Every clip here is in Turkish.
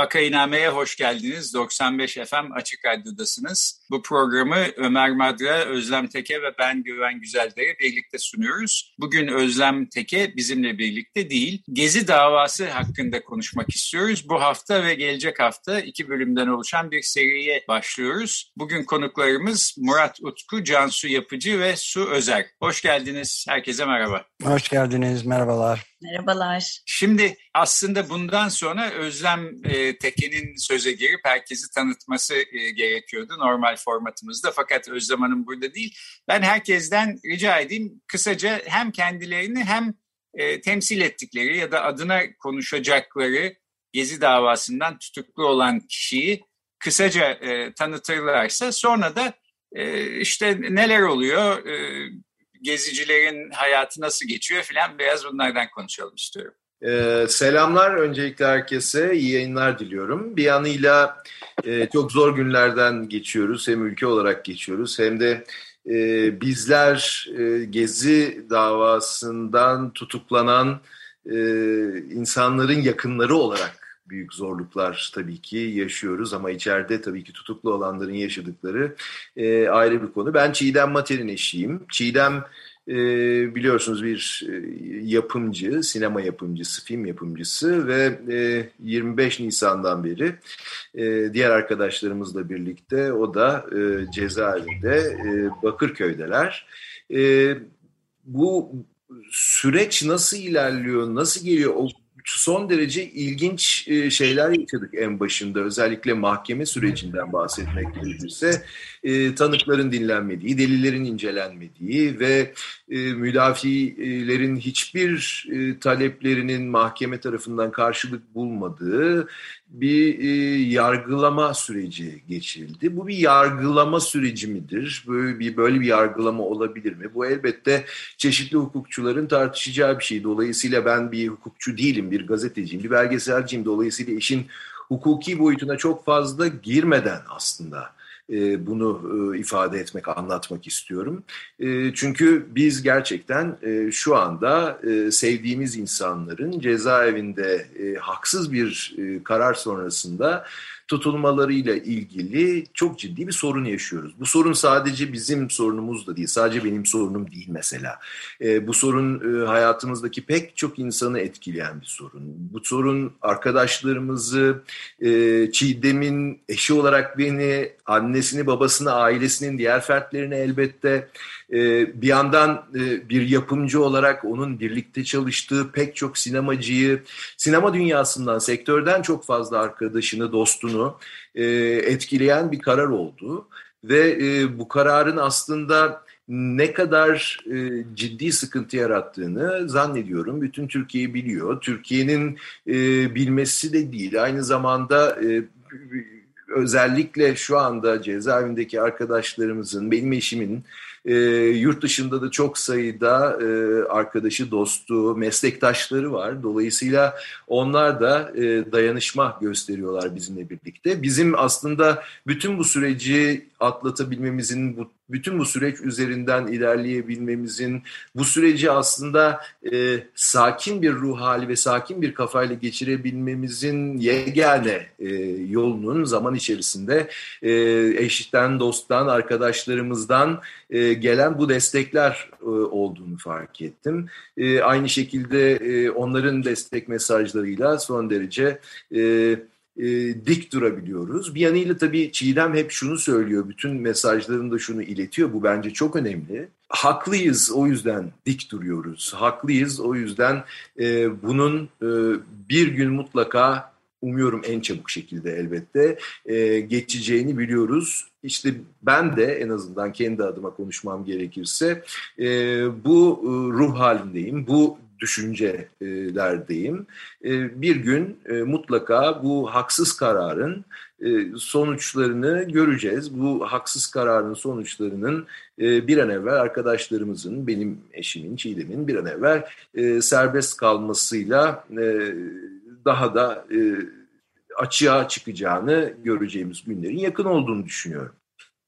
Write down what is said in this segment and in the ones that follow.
Vakainame'ye hoş geldiniz. 95 FM Açık Radyo'dasınız. Bu programı Ömer Madra, Özlem Teke ve ben Güven Güzeldere birlikte sunuyoruz. Bugün Özlem Teke bizimle birlikte değil. Gezi davası hakkında konuşmak istiyoruz. Bu hafta ve gelecek hafta iki bölümden oluşan bir seriye başlıyoruz. Bugün konuklarımız Murat Utku, Cansu Yapıcı ve Su Özer. Hoş geldiniz. Herkese merhaba. Hoş geldiniz. Merhabalar. Merhabalar. Şimdi aslında bundan sonra Özlem e, Teke'nin söze girip herkesi tanıtması e, gerekiyordu normal formatımızda. Fakat Özlem Hanım burada değil. Ben herkesten rica edeyim kısaca hem kendilerini hem e, temsil ettikleri ya da adına konuşacakları Gezi davasından tutuklu olan kişiyi kısaca e, tanıtırlarsa sonra da e, işte neler oluyor, e, gezicilerin hayatı nasıl geçiyor filan biraz bunlardan konuşalım istiyorum. Ee, selamlar öncelikle herkese iyi yayınlar diliyorum. Bir yanıyla e, çok zor günlerden geçiyoruz hem ülke olarak geçiyoruz hem de e, bizler e, Gezi davasından tutuklanan e, insanların yakınları olarak büyük zorluklar tabii ki yaşıyoruz ama içeride tabii ki tutuklu olanların yaşadıkları e, ayrı bir konu. Ben Çiğdem Mater'in eşiyim. Çiğdem e, biliyorsunuz bir e, yapımcı, sinema yapımcısı, film yapımcısı ve e, 25 Nisan'dan beri e, diğer arkadaşlarımızla birlikte o da e, cezaevinde e, Bakırköy'deler. E, bu süreç nasıl ilerliyor, nasıl geliyor? O son derece ilginç e, şeyler yaşadık en başında. Özellikle mahkeme sürecinden bahsetmek gerekirse e, tanıkların dinlenmediği, delillerin incelenmediği ve e, müdafilerin hiçbir taleplerinin mahkeme tarafından karşılık bulmadığı bir e, yargılama süreci geçirildi. Bu bir yargılama süreci midir? Böyle bir böyle bir yargılama olabilir mi? Bu elbette çeşitli hukukçuların tartışacağı bir şey. Dolayısıyla ben bir hukukçu değilim, bir gazeteciyim, bir belgeselciyim. Dolayısıyla işin hukuki boyutuna çok fazla girmeden aslında bunu e, ifade etmek, anlatmak istiyorum. E, çünkü biz gerçekten şu anda sevdiğimiz insanların cezaevinde haksız bir karar sonrasında tutulmalarıyla ilgili çok ciddi bir sorun yaşıyoruz. Bu sorun sadece bizim sorunumuz da değil, sadece benim sorunum değil mesela. E, bu sorun e, hayatımızdaki pek çok insanı etkileyen bir sorun. Bu sorun arkadaşlarımızı, e, Çiğdem'in eşi olarak beni, annesini, babasını, ailesinin diğer fertlerini elbette bir yandan e, bir yapımcı olarak onun birlikte çalıştığı pek çok sinemacıyı, sinema dünyasından, sektörden çok fazla arkadaşını, dostunu e, etkileyen bir karar oldu. Ve e, bu kararın aslında ne kadar ciddi sıkıntı yarattığını zannediyorum bütün Türkiye biliyor. Türkiye'nin bilmesi de değil, aynı zamanda özellikle şu anda cezaevindeki arkadaşlarımızın, benim eşimin e, yurt dışında da çok sayıda e, arkadaşı, dostu, meslektaşları var. Dolayısıyla onlar da e, dayanışma gösteriyorlar bizimle birlikte. Bizim aslında bütün bu süreci atlatabilmemizin, bu, bütün bu süreç üzerinden ilerleyebilmemizin, bu süreci aslında e, sakin bir ruh hali ve sakin bir kafayla geçirebilmemizin yegane e, yolunun zaman içerisinde e, eşitten, dosttan, arkadaşlarımızdan e, gelen bu destekler e, olduğunu fark ettim. E, aynı şekilde e, onların destek mesajlarıyla son derece... E, e, dik durabiliyoruz. Bir yanıyla tabii Çiğdem hep şunu söylüyor, bütün mesajlarında şunu iletiyor, bu bence çok önemli. Haklıyız o yüzden dik duruyoruz, haklıyız o yüzden e, bunun e, bir gün mutlaka umuyorum en çabuk şekilde elbette e, geçeceğini biliyoruz. İşte ben de en azından kendi adıma konuşmam gerekirse e, bu e, ruh halindeyim, bu düşüncelerdeyim. E, bir gün e, mutlaka bu haksız kararın e, sonuçlarını göreceğiz. Bu haksız kararın sonuçlarının bir an evvel arkadaşlarımızın, benim eşimin, Çiğdem'in bir an evvel serbest kalmasıyla daha da açığa çıkacağını göreceğimiz günlerin yakın olduğunu düşünüyorum.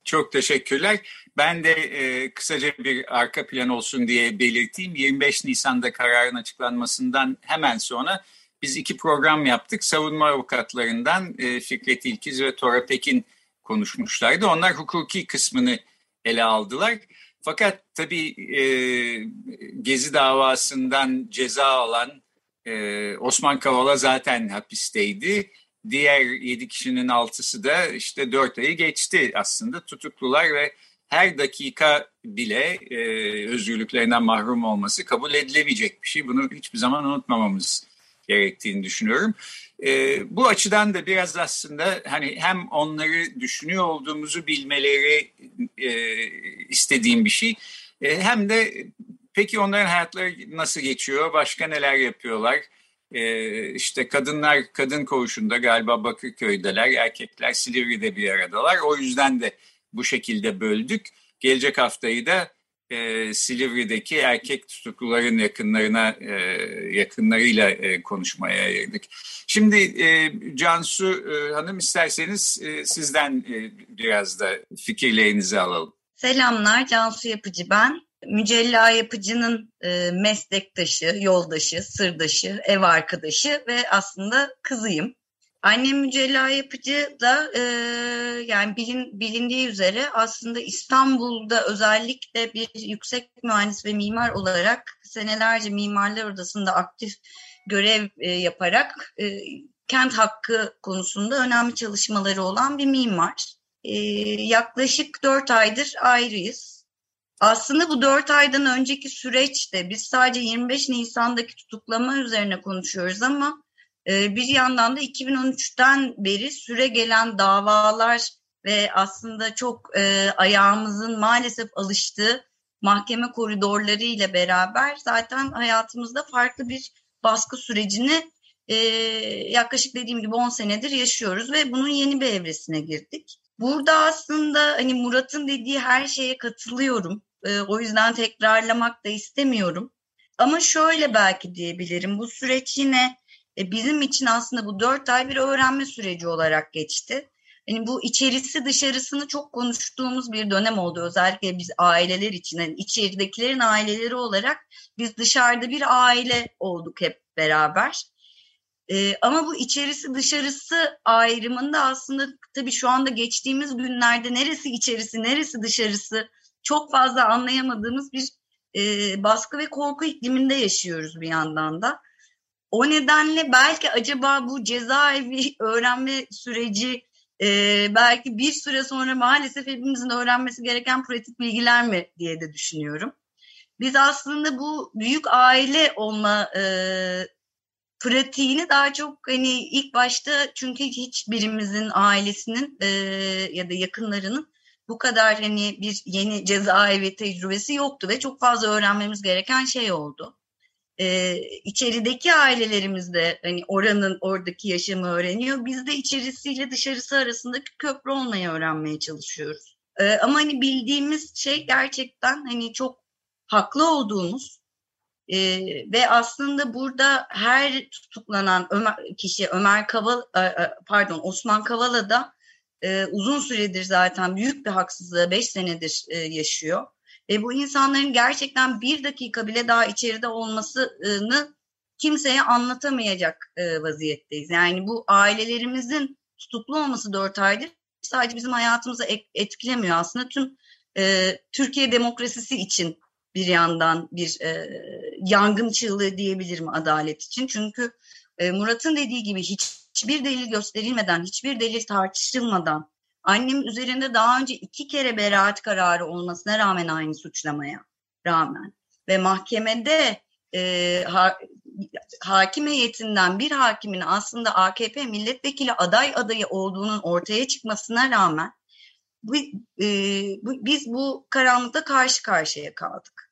Çok teşekkürler. Ben de e, kısaca bir arka plan olsun diye belirteyim. 25 Nisan'da kararın açıklanmasından hemen sonra biz iki program yaptık. Savunma avukatlarından e, Fikret İlkiz ve Tora Pekin konuşmuşlardı. Onlar hukuki kısmını ele aldılar. Fakat tabii e, Gezi davasından ceza alan e, Osman Kavala zaten hapisteydi. Diğer yedi kişinin altısı da işte dört ayı geçti aslında tutuklular ve her dakika bile e, özgürlüklerinden mahrum olması kabul edilemeyecek bir şey. Bunu hiçbir zaman unutmamamız gerektiğini düşünüyorum. E, bu açıdan da biraz aslında hani hem onları düşünüyor olduğumuzu bilmeleri e, istediğim bir şey. E, hem de peki onların hayatları nasıl geçiyor, başka neler yapıyorlar? E, işte kadınlar kadın koğuşunda galiba Bakırköy'deler, erkekler Silivri'de bir aradalar. O yüzden de bu şekilde böldük. Gelecek haftayı da e, Silivri'deki erkek tutukluların yakınlarına e, yakınlarıyla e, konuşmaya ayırdık. Şimdi e, Cansu e, Hanım isterseniz e, sizden e, biraz da fikirlerinizi alalım. Selamlar Cansu Yapıcı ben. Mücella Yapıcı'nın e, meslektaşı, yoldaşı, sırdaşı, ev arkadaşı ve aslında kızıyım. Annem Mücella Yapıcı da e, yani bilin, bilindiği üzere aslında İstanbul'da özellikle bir yüksek mühendis ve mimar olarak senelerce Mimarlar Odası'nda aktif görev e, yaparak e, kent hakkı konusunda önemli çalışmaları olan bir mimar. E, yaklaşık dört aydır ayrıyız. Aslında bu dört aydan önceki süreçte biz sadece 25 Nisan'daki tutuklama üzerine konuşuyoruz ama ee, bir yandan da 2013'ten beri süre gelen davalar ve aslında çok e, ayağımızın maalesef alıştığı mahkeme koridorları ile beraber zaten hayatımızda farklı bir baskı sürecini e, yaklaşık dediğim gibi 10 senedir yaşıyoruz ve bunun yeni bir evresine girdik. Burada aslında hani Murat'ın dediği her şeye katılıyorum. E, o yüzden tekrarlamak da istemiyorum. Ama şöyle belki diyebilirim. Bu süreç yine e, bizim için aslında bu dört ay bir öğrenme süreci olarak geçti. Yani bu içerisi dışarısını çok konuştuğumuz bir dönem oldu. Özellikle biz aileler için, yani içeridekilerin aileleri olarak biz dışarıda bir aile olduk hep beraber. Ee, ama bu içerisi dışarısı ayrımında aslında tabii şu anda geçtiğimiz günlerde neresi içerisi, neresi dışarısı çok fazla anlayamadığımız bir e, baskı ve korku ikliminde yaşıyoruz bir yandan da. O nedenle belki acaba bu cezaevi öğrenme süreci e, belki bir süre sonra maalesef hepimizin öğrenmesi gereken pratik bilgiler mi diye de düşünüyorum. Biz aslında bu büyük aile olma e, pratiğini daha çok hani ilk başta çünkü hiçbirimizin ailesinin e, ya da yakınlarının bu kadar hani bir yeni cezaevi tecrübesi yoktu ve çok fazla öğrenmemiz gereken şey oldu e, içerideki ailelerimiz de hani oranın oradaki yaşamı öğreniyor. Biz de içerisiyle dışarısı arasındaki köprü olmayı öğrenmeye çalışıyoruz. E, ama hani bildiğimiz şey gerçekten hani çok haklı olduğumuz e, ve aslında burada her tutuklanan Ömer, kişi Ömer Kaval e, e, pardon Osman Kavala da e, uzun süredir zaten büyük bir haksızlığı 5 senedir e, yaşıyor ve bu insanların gerçekten bir dakika bile daha içeride olmasını kimseye anlatamayacak e, vaziyetteyiz. Yani bu ailelerimizin tutuklu olması dört aydır sadece bizim hayatımızı etkilemiyor. Aslında tüm e, Türkiye demokrasisi için bir yandan bir e, yangın çığlığı diyebilirim adalet için. Çünkü e, Murat'ın dediği gibi hiç, hiçbir delil gösterilmeden, hiçbir delil tartışılmadan Annem üzerinde daha önce iki kere beraat kararı olmasına rağmen aynı suçlamaya rağmen ve mahkemede e, ha, hakim heyetinden bir hakimin aslında AKP milletvekili aday adayı olduğunun ortaya çıkmasına rağmen bu, e, bu, biz bu karanlıkta karşı karşıya kaldık.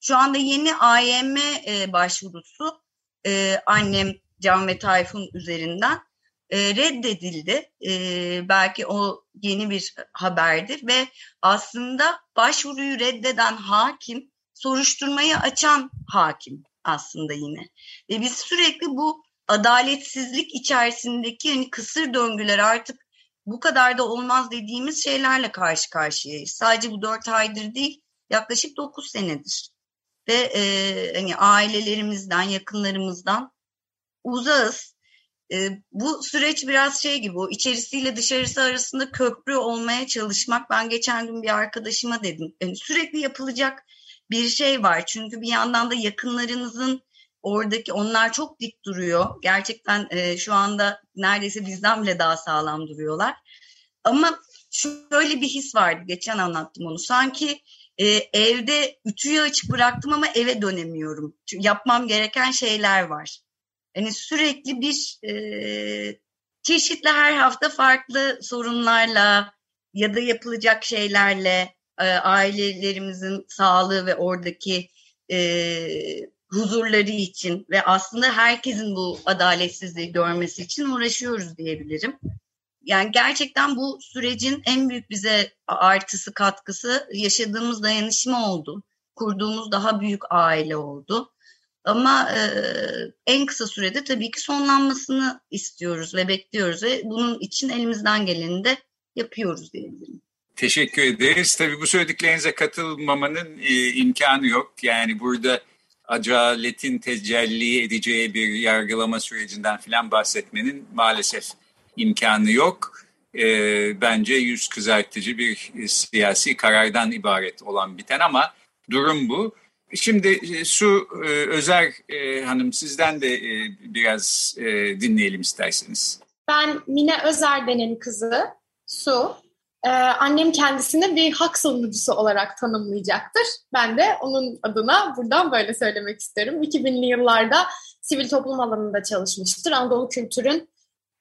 Şu anda yeni AYM e, başvurusu e, annem Can ve Tayfun üzerinden e, reddedildi. E, belki o yeni bir haberdir ve aslında başvuruyu reddeden hakim soruşturmayı açan hakim aslında yine. Ve biz sürekli bu adaletsizlik içerisindeki hani kısır döngüler artık bu kadar da olmaz dediğimiz şeylerle karşı karşıyayız. Sadece bu dört aydır değil yaklaşık dokuz senedir. Ve e, hani ailelerimizden, yakınlarımızdan uzağız. E, bu süreç biraz şey gibi o içerisiyle dışarısı arasında köprü olmaya çalışmak. Ben geçen gün bir arkadaşıma dedim. Yani sürekli yapılacak bir şey var. Çünkü bir yandan da yakınlarınızın oradaki onlar çok dik duruyor. Gerçekten e, şu anda neredeyse bizden bile daha sağlam duruyorlar. Ama şöyle bir his vardı. Geçen anlattım onu. Sanki e, evde ütüyü açık bıraktım ama eve dönemiyorum. Çünkü yapmam gereken şeyler var. Yani sürekli bir e, çeşitli her hafta farklı sorunlarla ya da yapılacak şeylerle e, ailelerimizin sağlığı ve oradaki e, huzurları için ve aslında herkesin bu adaletsizliği görmesi için uğraşıyoruz diyebilirim. Yani gerçekten bu sürecin en büyük bize artısı katkısı yaşadığımız dayanışma oldu. Kurduğumuz daha büyük aile oldu. Ama e, en kısa sürede tabii ki sonlanmasını istiyoruz ve bekliyoruz ve bunun için elimizden geleni de yapıyoruz diyebilirim. Teşekkür ederiz. Tabii bu söylediklerinize katılmamanın e, imkanı yok. Yani burada acaletin tecelli edeceği bir yargılama sürecinden filan bahsetmenin maalesef imkanı yok. E, bence yüz kızartıcı bir siyasi karardan ibaret olan biten ama durum bu. Şimdi e, Su e, Özer e, Hanım sizden de biraz dinleyelim isterseniz. Ben Mine Özerden'in kızı Su annem kendisini bir hak savunucusu olarak tanımlayacaktır. Ben de onun adına buradan böyle söylemek isterim. 2000'li yıllarda sivil toplum alanında çalışmıştır. Anadolu Kültür'ün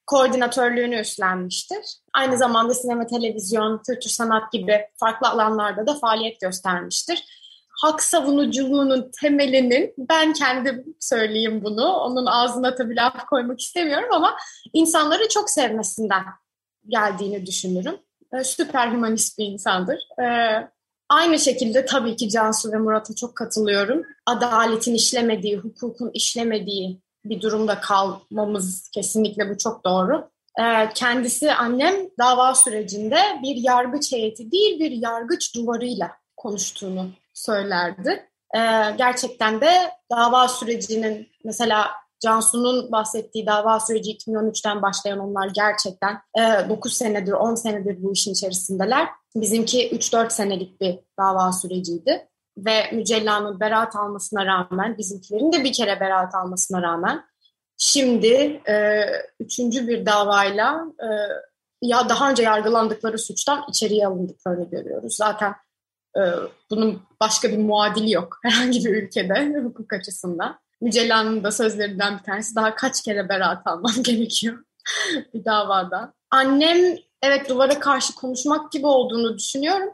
koordinatörlüğünü üstlenmiştir. Aynı zamanda sinema, televizyon, kültür sanat gibi farklı alanlarda da faaliyet göstermiştir. Hak savunuculuğunun temelinin ben kendim söyleyeyim bunu. Onun ağzına tabii laf koymak istemiyorum ama insanları çok sevmesinden geldiğini düşünürüm e, süper humanist bir insandır. E, aynı şekilde tabii ki Cansu ve Murat'a çok katılıyorum. Adaletin işlemediği, hukukun işlemediği bir durumda kalmamız kesinlikle bu çok doğru. E, kendisi annem dava sürecinde bir yargıç heyeti değil bir yargıç duvarıyla konuştuğunu söylerdi. E, gerçekten de dava sürecinin mesela Cansu'nun bahsettiği dava süreci 2013'ten başlayan onlar gerçekten e, 9 senedir, 10 senedir bu işin içerisindeler. Bizimki 3-4 senelik bir dava süreciydi. Ve Mücella'nın beraat almasına rağmen, bizimkilerin de bir kere beraat almasına rağmen şimdi e, üçüncü bir davayla e, ya daha önce yargılandıkları suçtan içeriye alındıklarını görüyoruz. Zaten bunun başka bir muadili yok herhangi bir ülkede hukuk açısından. Mücella'nın da sözlerinden bir tanesi daha kaç kere beraat almam gerekiyor bir davada. Annem evet duvara karşı konuşmak gibi olduğunu düşünüyorum.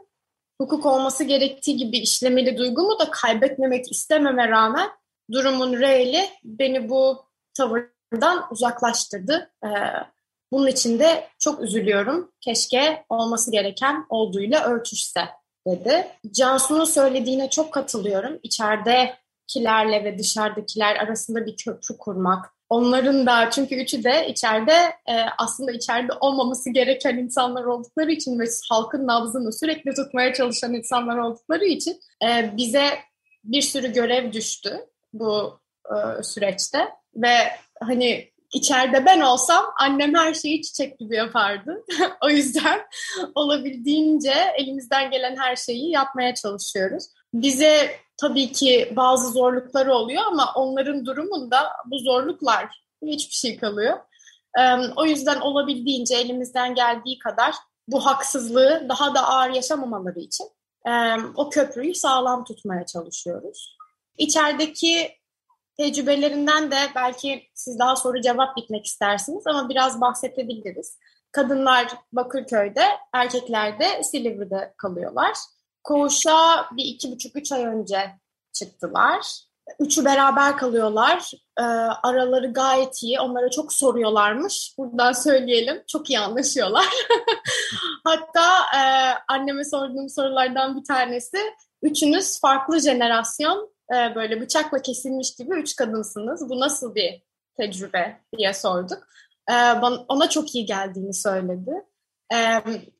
Hukuk olması gerektiği gibi işlemeli duygumu da kaybetmemek istememe rağmen durumun reali beni bu tavırdan uzaklaştırdı. Ee, bunun için de çok üzülüyorum. Keşke olması gereken olduğuyla örtüşse dedi. Cansu'nun söylediğine çok katılıyorum. İçeride kilerle ve dışarıdakiler arasında bir köprü kurmak. Onların da çünkü üçü de içeride e, aslında içeride olmaması gereken insanlar oldukları için ve halkın nabzını sürekli tutmaya çalışan insanlar oldukları için e, bize bir sürü görev düştü bu e, süreçte ve hani içeride ben olsam annem her şeyi çiçek gibi yapardı. o yüzden olabildiğince elimizden gelen her şeyi yapmaya çalışıyoruz. Bize tabii ki bazı zorlukları oluyor ama onların durumunda bu zorluklar hiçbir şey kalıyor. O yüzden olabildiğince elimizden geldiği kadar bu haksızlığı daha da ağır yaşamamaları için o köprüyü sağlam tutmaya çalışıyoruz. İçerideki tecrübelerinden de belki siz daha soru cevap bitmek istersiniz ama biraz bahsedebiliriz. Kadınlar Bakırköy'de, erkekler de Silivri'de kalıyorlar. Koğuşa bir iki buçuk, üç ay önce çıktılar. Üçü beraber kalıyorlar. E, araları gayet iyi. Onlara çok soruyorlarmış. Buradan söyleyelim. Çok iyi anlaşıyorlar. Hatta e, anneme sorduğum sorulardan bir tanesi üçünüz farklı jenerasyon e, böyle bıçakla kesilmiş gibi üç kadınsınız. Bu nasıl bir tecrübe diye sorduk. E, bana, ona çok iyi geldiğini söyledi. E,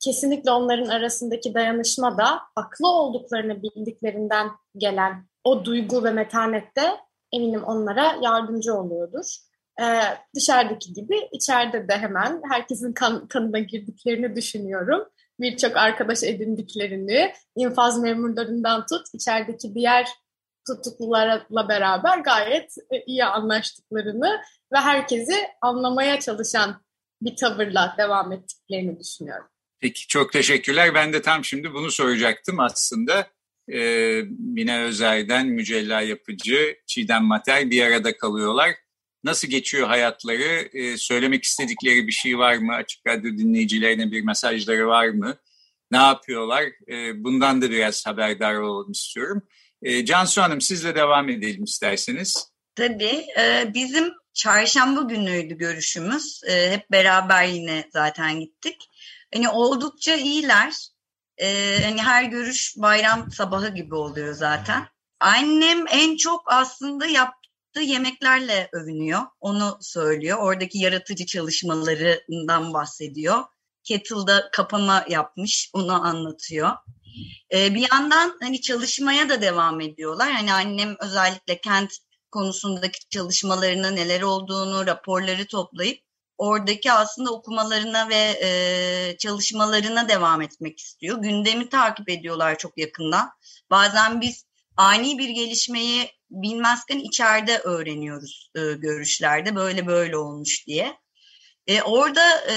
kesinlikle onların arasındaki dayanışma da haklı olduklarını bildiklerinden gelen o duygu ve metanette eminim onlara yardımcı oluyordur. Ee, dışarıdaki gibi içeride de hemen herkesin kan, kanına girdiklerini düşünüyorum. Birçok arkadaş edindiklerini, infaz memurlarından tut, içerideki diğer tutuklularla beraber gayet e, iyi anlaştıklarını ve herkesi anlamaya çalışan bir tavırla devam ettiklerini düşünüyorum. Peki çok teşekkürler. Ben de tam şimdi bunu soracaktım aslında. Ee, Mine Özer'den Mücella Yapıcı, Çiğdem Mater bir arada kalıyorlar. Nasıl geçiyor hayatları? Ee, söylemek istedikleri bir şey var mı? Açık Radyo dinleyicilerine bir mesajları var mı? Ne yapıyorlar? Ee, bundan da biraz haberdar olalım istiyorum. Ee, Cansu Hanım sizle devam edelim isterseniz. Tabii. E, bizim çarşamba günüydü görüşümüz. E, hep beraber yine zaten gittik. Hani oldukça iyiler. E, hani her görüş bayram sabahı gibi oluyor zaten. Annem en çok aslında yaptığı yemeklerle övünüyor. Onu söylüyor. Oradaki yaratıcı çalışmalarından bahsediyor. Kettle'da kapama yapmış. Onu anlatıyor. Ee, bir yandan hani çalışmaya da devam ediyorlar. Hani annem özellikle kent konusundaki çalışmalarını, neler olduğunu, raporları toplayıp oradaki aslında okumalarına ve e, çalışmalarına devam etmek istiyor. Gündemi takip ediyorlar çok yakından. Bazen biz ani bir gelişmeyi bilmezken içeride öğreniyoruz e, görüşlerde böyle böyle olmuş diye. E, orada e,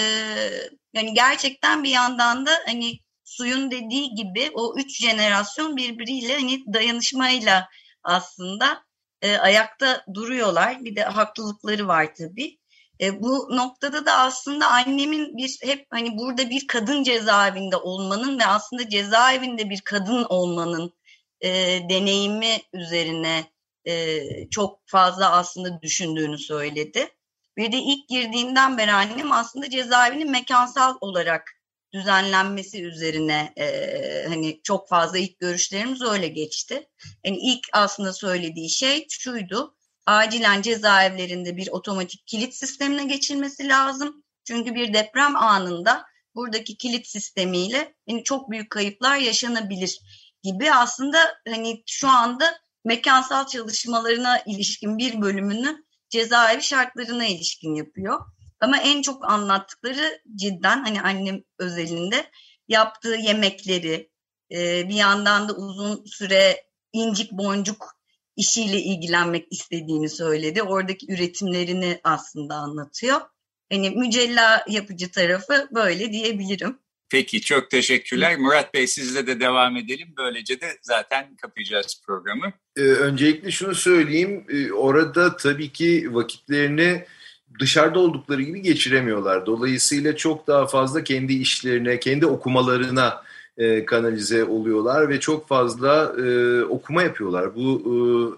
yani gerçekten bir yandan da hani suyun dediği gibi o üç jenerasyon birbiriyle hani dayanışmayla aslında e, ayakta duruyorlar. Bir de haklılıkları var tabii. E, bu noktada da aslında annemin bir hep hani burada bir kadın cezaevinde olmanın ve aslında cezaevinde bir kadın olmanın e, deneyimi üzerine e, çok fazla aslında düşündüğünü söyledi. Bir de ilk girdiğinden beri annem aslında cezaevinin mekansal olarak düzenlenmesi üzerine e, hani çok fazla ilk görüşlerimiz öyle geçti. Yani ilk aslında söylediği şey şuydu acilen cezaevlerinde bir otomatik kilit sistemine geçilmesi lazım. Çünkü bir deprem anında buradaki kilit sistemiyle hani çok büyük kayıplar yaşanabilir gibi aslında hani şu anda mekansal çalışmalarına ilişkin bir bölümünü cezaevi şartlarına ilişkin yapıyor. Ama en çok anlattıkları cidden hani annem özelinde yaptığı yemekleri bir yandan da uzun süre incik boncuk işiyle ilgilenmek istediğini söyledi. Oradaki üretimlerini aslında anlatıyor. Hani mücella yapıcı tarafı böyle diyebilirim. Peki çok teşekkürler. Murat Bey sizle de devam edelim. Böylece de zaten kapayacağız programı. Ee, öncelikle şunu söyleyeyim. Ee, orada tabii ki vakitlerini dışarıda oldukları gibi geçiremiyorlar. Dolayısıyla çok daha fazla kendi işlerine, kendi okumalarına e, kanalize oluyorlar ve çok fazla e, okuma yapıyorlar. Bu e,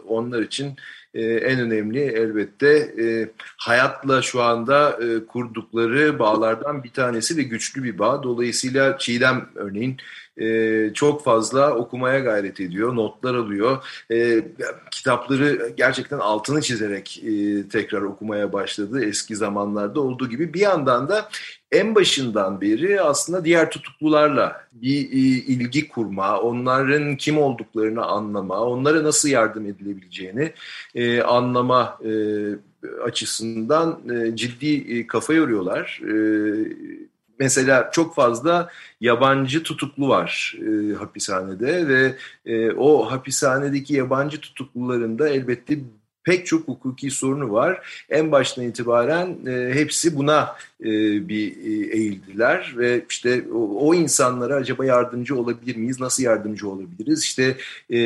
onlar için e, en önemli elbette e, hayatla şu anda e, kurdukları bağlardan bir tanesi ve güçlü bir bağ. Dolayısıyla Çiğdem örneğin e, çok fazla okumaya gayret ediyor, notlar alıyor. Kitapları gerçekten altını çizerek tekrar okumaya başladı eski zamanlarda olduğu gibi. Bir yandan da en başından beri aslında diğer tutuklularla bir e, ilgi kurma, onların kim olduklarını anlama, onlara nasıl yardım edilebileceğini e, anlama e, açısından ciddi kafa yoruyorlar. Mesela çok fazla yabancı tutuklu var e, hapishanede ve e, o hapishanedeki yabancı tutukluların da elbette pek çok hukuki sorunu var. En baştan itibaren e, hepsi buna e, bir e, eğildiler ve işte o, o insanlara acaba yardımcı olabilir miyiz? Nasıl yardımcı olabiliriz? İşte e,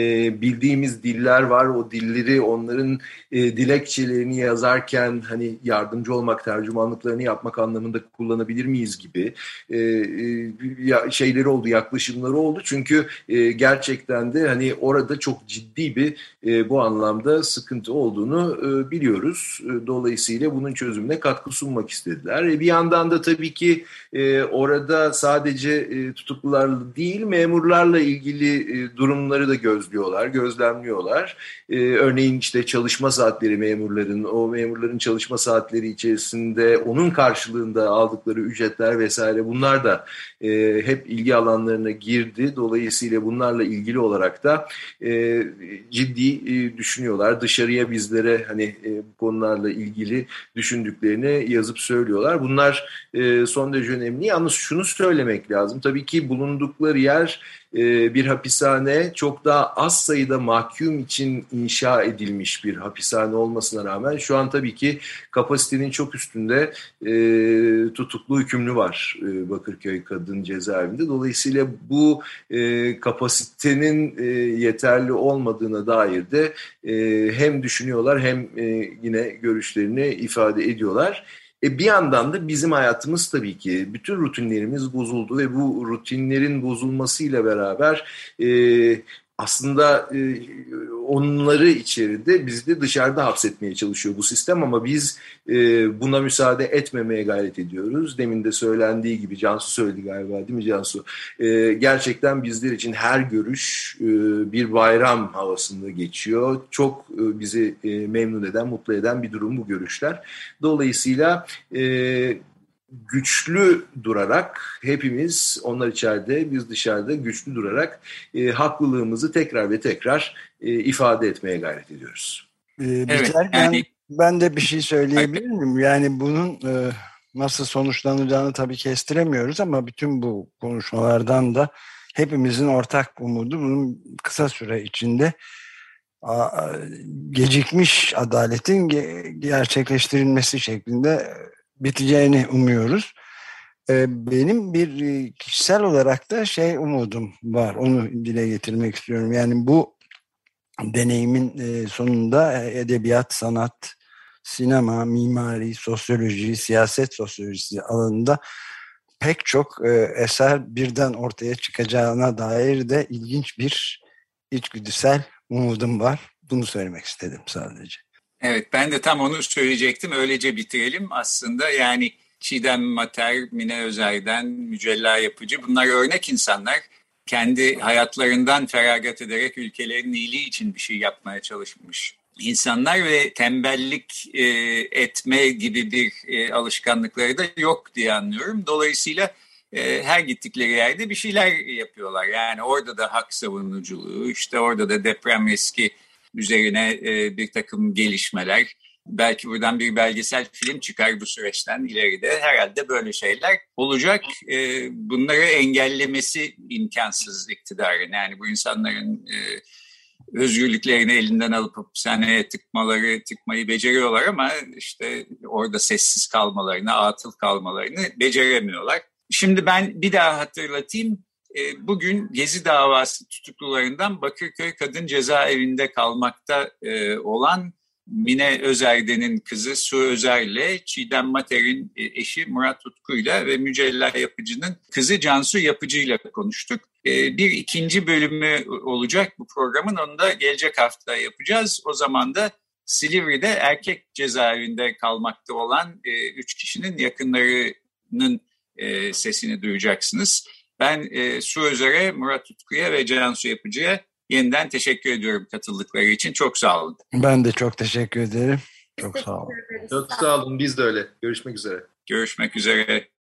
bildiğimiz diller var. O dilleri onların e, dilekçelerini yazarken hani yardımcı olmak, tercümanlıklarını yapmak anlamında kullanabilir miyiz gibi e, e, şeyleri oldu, yaklaşımları oldu. Çünkü e, gerçekten de hani orada çok ciddi bir e, bu anlamda sıkıntı olduğunu e, biliyoruz. E, dolayısıyla bunun çözümüne katkı sunmak istediler. E, bir yandan da tabii ki e, orada sadece e, tutuklularla değil memurlarla ilgili e, durumları da gözlüyorlar, gözlemliyorlar. E, örneğin işte çalışma saatleri memurların, o memurların çalışma saatleri içerisinde onun karşılığında aldıkları ücretler vesaire bunlar da e, hep ilgi alanlarına girdi. Dolayısıyla bunlarla ilgili olarak da e, ciddi e, düşünüyorlar. Dışarıya bizlere hani e, bu konularla ilgili düşündüklerini yazıp söylüyorlar. Bunlar e, son derece önemli. Yalnız şunu söylemek lazım. Tabii ki bulundukları yer bir hapishane çok daha az sayıda mahkum için inşa edilmiş bir hapishane olmasına rağmen şu an tabii ki kapasitenin çok üstünde e, tutuklu hükümlü var e, Bakırköy Kadın Cezaevinde. Dolayısıyla bu e, kapasitenin e, yeterli olmadığına dair de e, hem düşünüyorlar hem e, yine görüşlerini ifade ediyorlar. E bir yandan da bizim hayatımız tabii ki bütün rutinlerimiz bozuldu ve bu rutinlerin bozulmasıyla beraber e, aslında e, onları içeride bizi de dışarıda hapsetmeye çalışıyor bu sistem ama biz e, buna müsaade etmemeye gayret ediyoruz. Demin de söylendiği gibi Cansu söyledi galiba değil mi Cansu? E, gerçekten bizler için her görüş bir bayram havasında geçiyor. Çok bizi memnun eden, mutlu eden bir durum bu görüşler. Dolayısıyla güçlü durarak hepimiz onlar içeride biz dışarıda güçlü durarak e, haklılığımızı tekrar ve tekrar e, ifade etmeye gayret ediyoruz. Ee, evet, yani... ben de bir şey söyleyebilir miyim? Yani bunun e, nasıl sonuçlanacağını tabii kestiremiyoruz ama bütün bu konuşmalardan da hepimizin ortak umudu bunun kısa süre içinde gecikmiş adaletin gerçekleştirilmesi şeklinde biteceğini umuyoruz. Benim bir kişisel olarak da şey umudum var. Onu dile getirmek istiyorum. Yani bu deneyimin sonunda edebiyat, sanat, sinema, mimari, sosyoloji, siyaset sosyolojisi alanında pek çok eser birden ortaya çıkacağına dair de ilginç bir içgüdüsel umudum var. Bunu söylemek istedim sadece. Evet ben de tam onu söyleyecektim. Öylece bitirelim. Aslında yani Çiğdem Mater, Mine Özer'den, Mücella Yapıcı bunlar örnek insanlar. Kendi hayatlarından feragat ederek ülkelerin iyiliği için bir şey yapmaya çalışmış insanlar ve tembellik e, etme gibi bir e, alışkanlıkları da yok diye anlıyorum. Dolayısıyla e, her gittikleri yerde bir şeyler yapıyorlar. Yani orada da hak savunuculuğu, işte orada da deprem riski üzerine e, bir takım gelişmeler. Belki buradan bir belgesel film çıkar bu süreçten ileride. Herhalde böyle şeyler olacak. E, bunları engellemesi imkansız iktidarın. Yani bu insanların e, özgürlüklerini elinden alıp hapishaneye tıkmaları, tıkmayı beceriyorlar ama işte orada sessiz kalmalarını, atıl kalmalarını beceremiyorlar. Şimdi ben bir daha hatırlatayım. E, bugün Gezi davası tutuklularından Bakırköy Kadın Cezaevinde kalmakta e, olan Mine Özerden'in kızı Su Özer'le, Çiğdem Mater'in e, eşi Murat Utku'yla ve Mücella Yapıcı'nın kızı Cansu Yapıcı'yla konuştuk. Bir ikinci bölümü olacak bu programın, onu da gelecek hafta yapacağız. O zaman da Silivri'de erkek cezaevinde kalmakta olan üç kişinin yakınlarının sesini duyacaksınız. Ben e, Su Özer'e, Murat Tutku'ya ve Cansu Yapıcı'ya yeniden teşekkür ediyorum katıldıkları için. Çok sağ olun. Ben de çok teşekkür ederim. Çok sağ olun. Çok sağ olun. Biz de öyle. Görüşmek üzere. Görüşmek üzere.